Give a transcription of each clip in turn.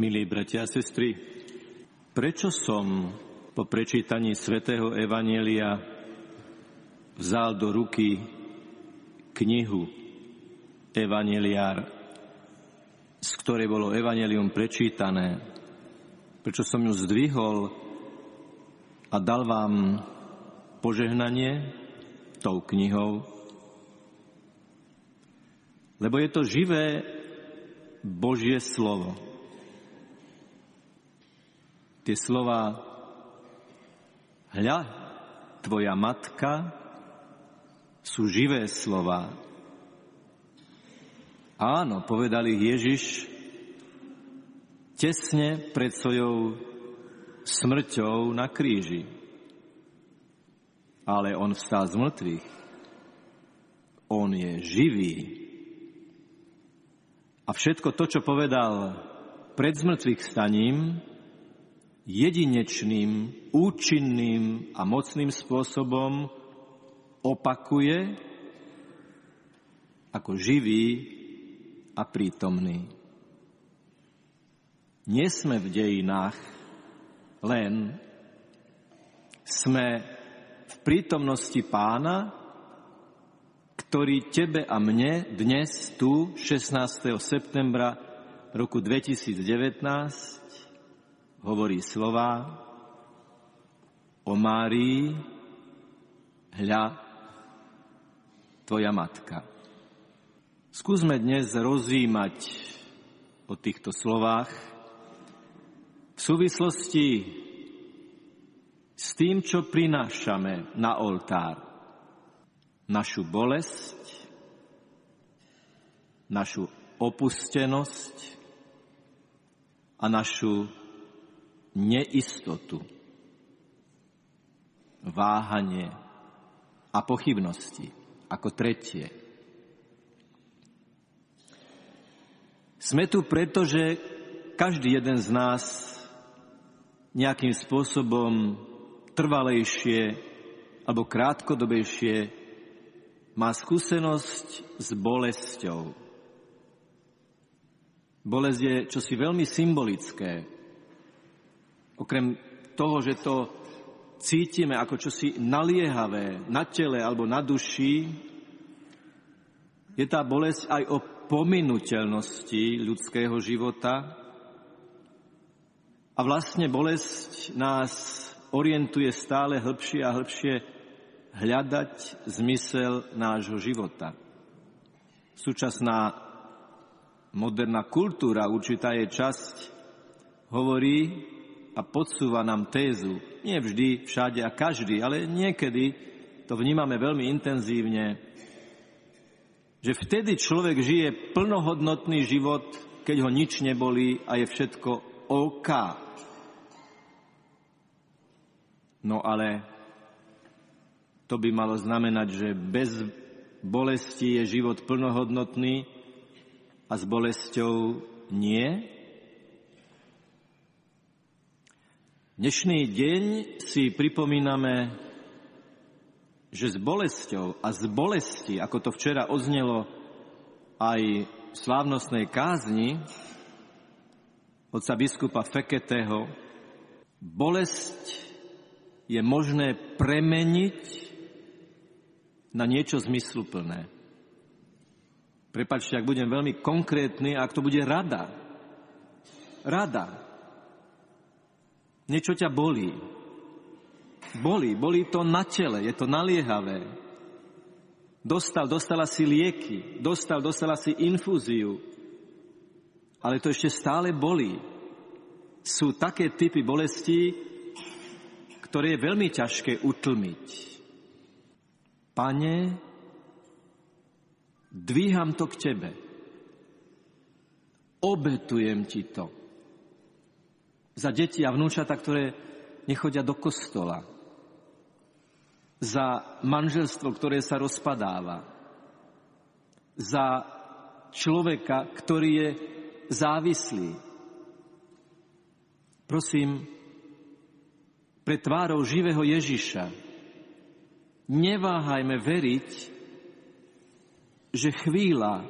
Milí bratia a sestry, prečo som po prečítaní svätého Evanielia vzal do ruky knihu Evangeliár, z ktorej bolo Evangelium prečítané, prečo som ju zdvihol a dal vám požehnanie tou knihou, lebo je to živé Božie slovo. Tie slova Hľa, tvoja matka sú živé slova. Áno, povedal ich Ježiš tesne pred svojou smrťou na kríži. Ale on vstal z mŕtvych. On je živý. A všetko to, čo povedal pred zmrtvých staním, jedinečným, účinným a mocným spôsobom opakuje ako živý a prítomný. Nie sme v dejinách, len sme v prítomnosti pána, ktorý tebe a mne dnes tu 16. septembra roku 2019 hovorí slova o Márii, hľa, tvoja matka. Skúsme dnes rozvímať o týchto slovách v súvislosti s tým, čo prinášame na oltár našu bolesť, našu opustenosť a našu neistotu, váhanie a pochybnosti ako tretie. Sme tu preto, že každý jeden z nás nejakým spôsobom trvalejšie alebo krátkodobejšie má skúsenosť s bolesťou. Bolesť je čosi veľmi symbolické. Okrem toho, že to cítime ako čosi naliehavé na tele alebo na duši, je tá bolesť aj o pominuteľnosti ľudského života. A vlastne bolesť nás orientuje stále hĺbšie a hĺbšie hľadať zmysel nášho života. Súčasná moderná kultúra, určitá je časť, hovorí a podsúva nám tézu, nie vždy, všade a každý, ale niekedy to vnímame veľmi intenzívne, že vtedy človek žije plnohodnotný život, keď ho nič nebolí a je všetko OK. No ale to by malo znamenať, že bez bolesti je život plnohodnotný a s bolesťou nie. Dnešný deň si pripomíname, že s bolesťou a z bolesti, ako to včera odznelo aj v slávnostnej kázni otca biskupa Feketého, bolesť je možné premeniť na niečo zmysluplné. Prepačte, ak budem veľmi konkrétny, ak to bude rada. Rada. Niečo ťa bolí. Bolí, bolí to na tele, je to naliehavé. Dostal, dostala si lieky, dostal, dostala si infúziu, ale to ešte stále bolí. Sú také typy bolestí, ktoré je veľmi ťažké utlmiť. Pane, dvíham to k Tebe. Obetujem Ti to. Za deti a vnúčata, ktoré nechodia do kostola. Za manželstvo, ktoré sa rozpadáva. Za človeka, ktorý je závislý. Prosím, pre tvárou živého Ježiša, neváhajme veriť, že chvíľa,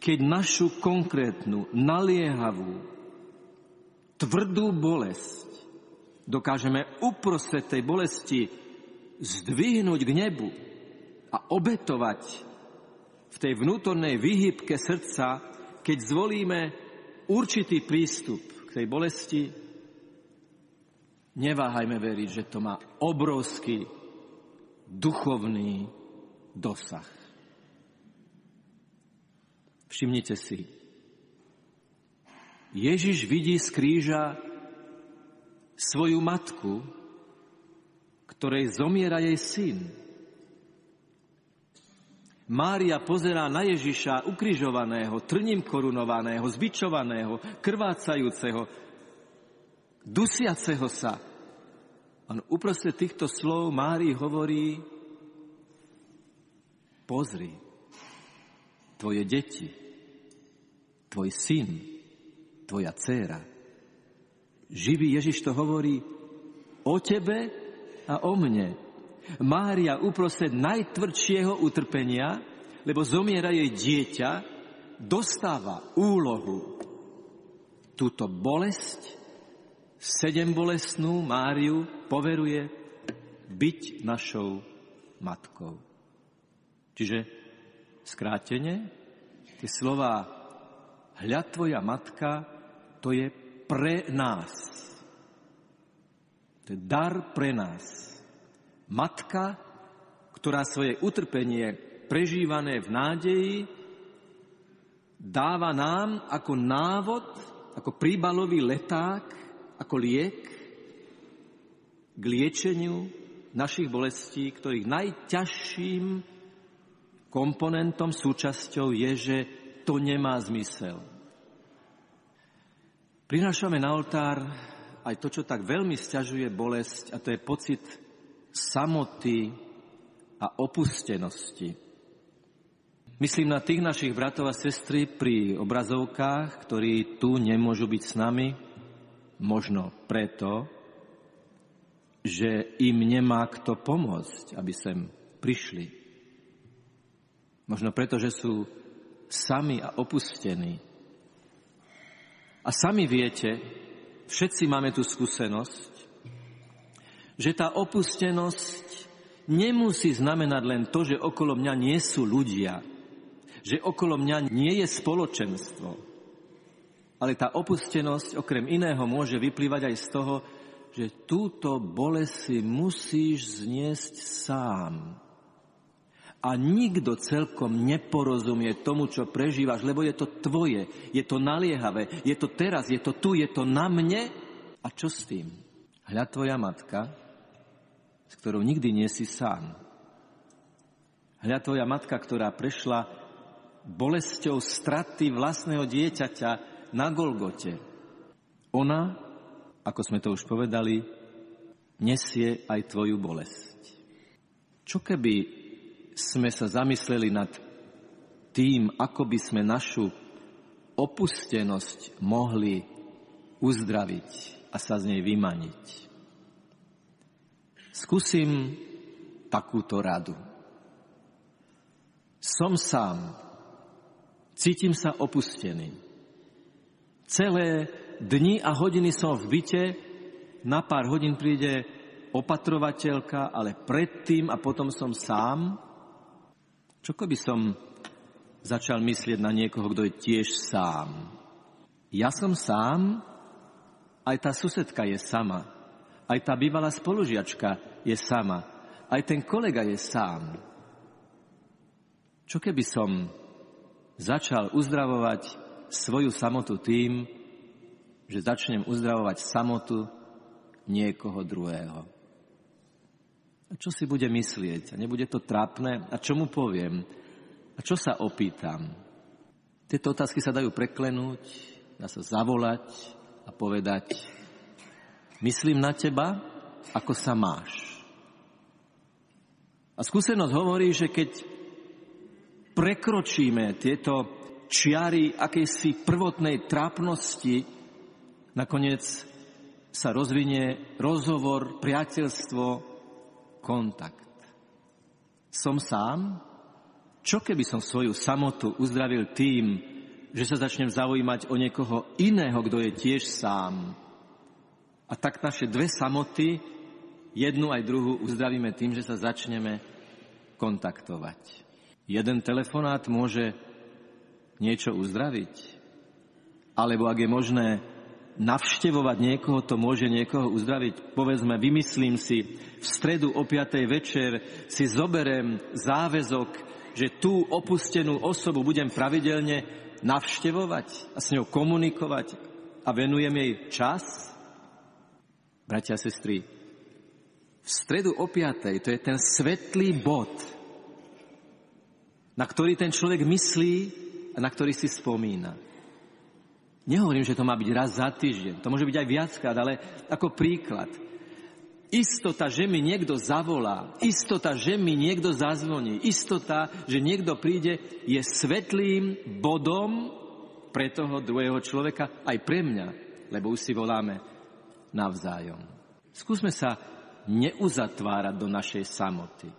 keď našu konkrétnu, naliehavú, tvrdú bolesť dokážeme uprostred tej bolesti zdvihnúť k nebu a obetovať v tej vnútornej výhybke srdca, keď zvolíme určitý prístup k tej bolesti, neváhajme veriť, že to má obrovský duchovný dosah. Všimnite si, Ježiš vidí z kríža svoju matku, ktorej zomiera jej syn. Mária pozerá na Ježiša ukrižovaného, trním korunovaného, zbičovaného, krvácajúceho, dusiaceho sa. On uprostred týchto slov Márii hovorí, pozri, tvoje deti, tvoj syn, tvoja dcéra. Živý Ježiš to hovorí o tebe a o mne. Mária uprostred najtvrdšieho utrpenia, lebo zomiera jej dieťa, dostáva úlohu túto bolesť, sedem bolestnú Máriu poveruje byť našou matkou. Čiže skrátene, tie slova hľad tvoja matka to je pre nás. To je dar pre nás. Matka, ktorá svoje utrpenie prežívané v nádeji dáva nám ako návod, ako príbalový leták, ako liek k liečeniu našich bolestí, ktorých najťažším komponentom, súčasťou je, že to nemá zmysel. Prinášame na oltár aj to, čo tak veľmi stiažuje bolesť, a to je pocit samoty a opustenosti. Myslím na tých našich bratov a sestry pri obrazovkách, ktorí tu nemôžu byť s nami, možno preto, že im nemá kto pomôcť, aby sem prišli. Možno preto, že sú sami a opustení a sami viete, všetci máme tú skúsenosť, že tá opustenosť nemusí znamenať len to, že okolo mňa nie sú ľudia, že okolo mňa nie je spoločenstvo. Ale tá opustenosť okrem iného môže vyplývať aj z toho, že túto bolesť si musíš zniesť sám a nikto celkom neporozumie tomu, čo prežívaš, lebo je to tvoje, je to naliehavé, je to teraz, je to tu, je to na mne. A čo s tým? Hľa tvoja matka, s ktorou nikdy nie si sám. Hľa tvoja matka, ktorá prešla bolesťou straty vlastného dieťaťa na Golgote. Ona, ako sme to už povedali, nesie aj tvoju bolesť. Čo keby sme sa zamysleli nad tým, ako by sme našu opustenosť mohli uzdraviť a sa z nej vymaniť. Skúsim takúto radu. Som sám, cítim sa opustený. Celé dni a hodiny som v byte, na pár hodín príde opatrovateľka, ale predtým a potom som sám, čo keby som začal myslieť na niekoho, kto je tiež sám? Ja som sám, aj tá susedka je sama, aj tá bývalá spolužiačka je sama, aj ten kolega je sám. Čo keby som začal uzdravovať svoju samotu tým, že začnem uzdravovať samotu niekoho druhého? Čo si bude myslieť? A nebude to trápne? A čo mu poviem? A čo sa opýtam? Tieto otázky sa dajú preklenúť, dá sa zavolať a povedať, myslím na teba, ako sa máš. A skúsenosť hovorí, že keď prekročíme tieto čiary akejsi prvotnej trápnosti, nakoniec sa rozvinie rozhovor, priateľstvo, kontakt. Som sám? Čo keby som svoju samotu uzdravil tým, že sa začnem zaujímať o niekoho iného, kto je tiež sám? A tak naše dve samoty, jednu aj druhú, uzdravíme tým, že sa začneme kontaktovať. Jeden telefonát môže niečo uzdraviť, alebo ak je možné navštevovať niekoho, to môže niekoho uzdraviť. Povedzme, vymyslím si, v stredu o 5. večer si zoberiem záväzok, že tú opustenú osobu budem pravidelne navštevovať a s ňou komunikovať a venujem jej čas. Bratia a sestry, v stredu o 5. to je ten svetlý bod, na ktorý ten človek myslí a na ktorý si spomína. Nehovorím, že to má byť raz za týždeň, to môže byť aj viackrát, ale ako príklad. Istota, že mi niekto zavolá, istota, že mi niekto zazvoní, istota, že niekto príde, je svetlým bodom pre toho druhého človeka, aj pre mňa, lebo už si voláme navzájom. Skúsme sa neuzatvárať do našej samoty.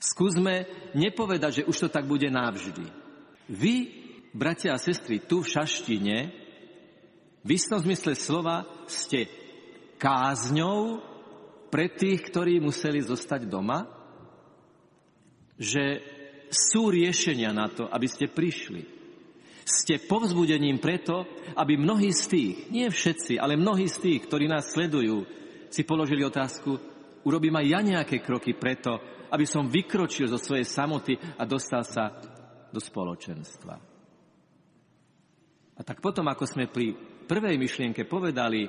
Skúsme nepovedať, že už to tak bude navždy. Vy, bratia a sestry, tu v Šaštine v istom zmysle slova ste kázňou pre tých, ktorí museli zostať doma, že sú riešenia na to, aby ste prišli. Ste povzbudením preto, aby mnohí z tých, nie všetci, ale mnohí z tých, ktorí nás sledujú, si položili otázku, urobím aj ja nejaké kroky preto, aby som vykročil zo svojej samoty a dostal sa do spoločenstva. A tak potom, ako sme pri prvej myšlienke povedali,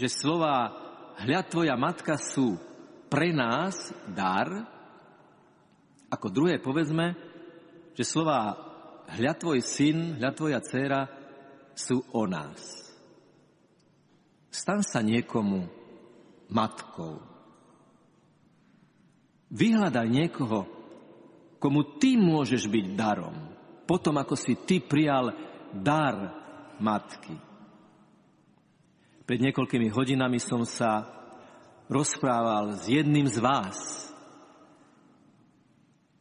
že slova hľad tvoja matka sú pre nás dar, ako druhé povedzme, že slova hľad tvoj syn, hľad tvoja dcéra sú o nás. Stan sa niekomu matkou. Vyhľadaj niekoho, komu ty môžeš byť darom, potom ako si ty prijal dar matky. Pred niekoľkými hodinami som sa rozprával s jedným z vás.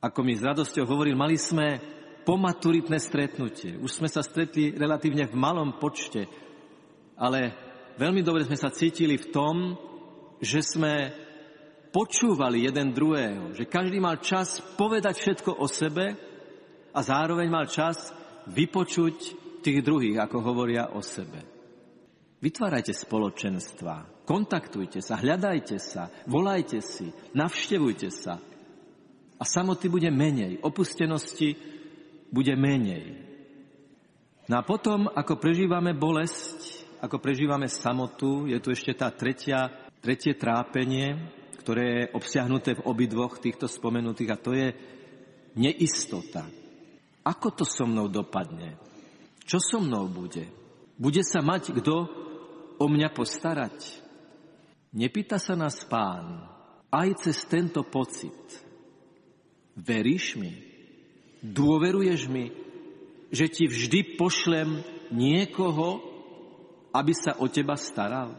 Ako mi s radosťou hovoril, mali sme pomaturitné stretnutie. Už sme sa stretli relatívne v malom počte, ale veľmi dobre sme sa cítili v tom, že sme počúvali jeden druhého, že každý mal čas povedať všetko o sebe a zároveň mal čas vypočuť tých druhých, ako hovoria o sebe. Vytvárajte spoločenstva, kontaktujte sa, hľadajte sa, volajte si, navštevujte sa. A samoty bude menej, opustenosti bude menej. No a potom, ako prežívame bolesť, ako prežívame samotu, je tu ešte tá tretia, tretie trápenie, ktoré je obsiahnuté v obidvoch týchto spomenutých a to je neistota. Ako to so mnou dopadne? Čo so mnou bude? Bude sa mať kto o mňa postarať? Nepýta sa nás pán aj cez tento pocit. Veríš mi? Dôveruješ mi, že ti vždy pošlem niekoho, aby sa o teba staral?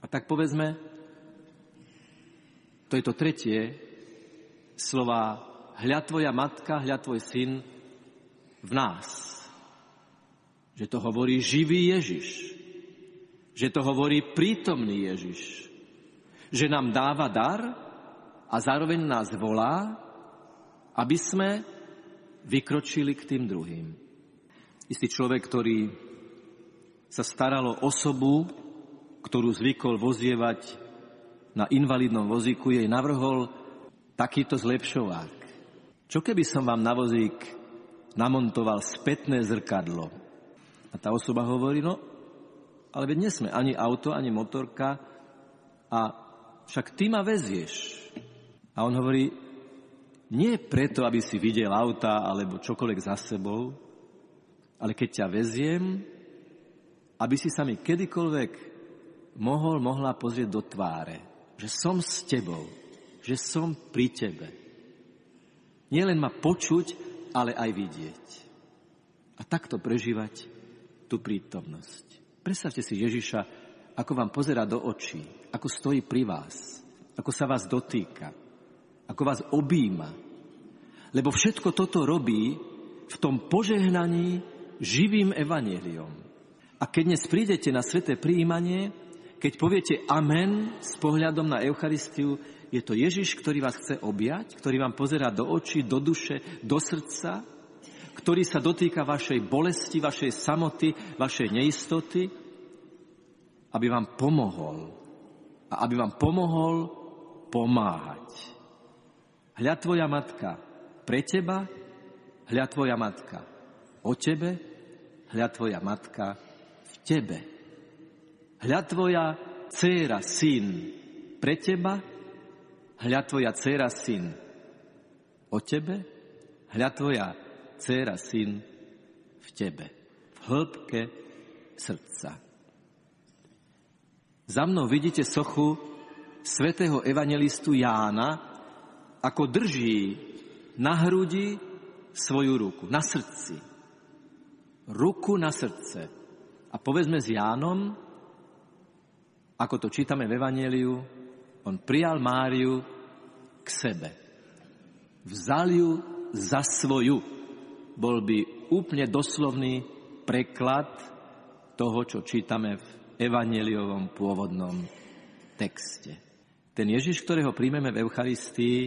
A tak povedzme, to je to tretie, slova hľa tvoja matka, hľa tvoj syn v nás. Že to hovorí živý Ježiš že to hovorí prítomný Ježiš. Že nám dáva dar a zároveň nás volá, aby sme vykročili k tým druhým. Istý človek, ktorý sa staral o osobu, ktorú zvykol vozievať na invalidnom vozíku, jej navrhol takýto zlepšovák. Čo keby som vám na vozík namontoval spätné zrkadlo? A tá osoba hovorí, no ale veď nesme ani auto, ani motorka a však ty ma vezieš. A on hovorí, nie preto, aby si videl auta alebo čokoľvek za sebou, ale keď ťa veziem, aby si sa mi kedykoľvek mohol, mohla pozrieť do tváre, že som s tebou, že som pri tebe. Nielen ma počuť, ale aj vidieť. A takto prežívať tú prítomnosť. Predstavte si Ježiša, ako vám pozera do očí, ako stojí pri vás, ako sa vás dotýka, ako vás objíma. Lebo všetko toto robí v tom požehnaní živým evaneliom. A keď dnes prídete na sveté príjmanie, Keď poviete amen s pohľadom na Eucharistiu, je to Ježiš, ktorý vás chce objať, ktorý vám pozerá do očí, do duše, do srdca, ktorý sa dotýka vašej bolesti, vašej samoty, vašej neistoty, aby vám pomohol. A aby vám pomohol pomáhať. Hľa tvoja matka pre teba, hľa tvoja matka o tebe, hľa tvoja matka v tebe. Hľa tvoja dcéra, syn pre teba, hľa tvoja dcera, syn o tebe, hľa tvoja dcera, syn v tebe, v hĺbke srdca. Za mnou vidíte sochu svätého evangelistu Jána, ako drží na hrudi svoju ruku, na srdci. Ruku na srdce. A povedzme s Jánom, ako to čítame v Evangeliu, on prijal Máriu k sebe. Vzal ju za svoju. Bol by úplne doslovný preklad toho, čo čítame v evangeliovom pôvodnom texte. Ten Ježiš, ktorého príjmeme v Eucharistii,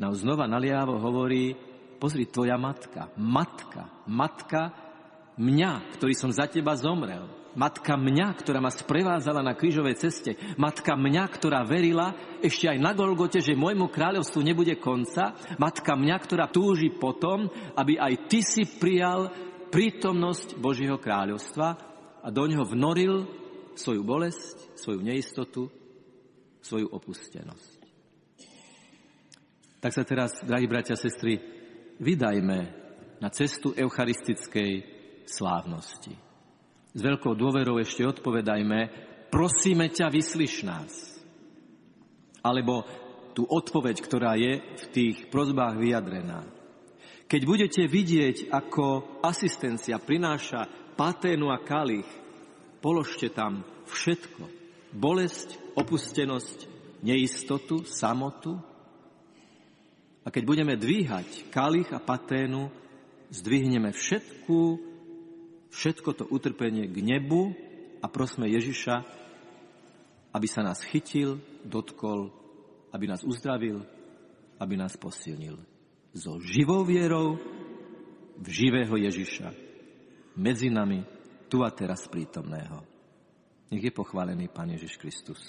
nám znova naliavo hovorí, pozri, tvoja matka, matka, matka mňa, ktorý som za teba zomrel. Matka mňa, ktorá ma sprevázala na krížovej ceste. Matka mňa, ktorá verila ešte aj na Golgote, že môjmu kráľovstvu nebude konca. Matka mňa, ktorá túži potom, aby aj ty si prijal prítomnosť Božieho kráľovstva a do neho vnoril svoju bolesť, svoju neistotu, svoju opustenosť. Tak sa teraz, drahí bratia a sestry, vydajme na cestu eucharistickej slávnosti s veľkou dôverou ešte odpovedajme, prosíme ťa, vyslyš nás. Alebo tú odpoveď, ktorá je v tých prozbách vyjadrená. Keď budete vidieť, ako asistencia prináša paténu a kalich, položte tam všetko. Bolesť, opustenosť, neistotu, samotu. A keď budeme dvíhať kalich a paténu, zdvihneme všetkú všetko to utrpenie k nebu a prosme Ježiša, aby sa nás chytil, dotkol, aby nás uzdravil, aby nás posilnil. So živou vierou v živého Ježiša. Medzi nami, tu a teraz prítomného. Nech je pochválený Pán Ježiš Kristus.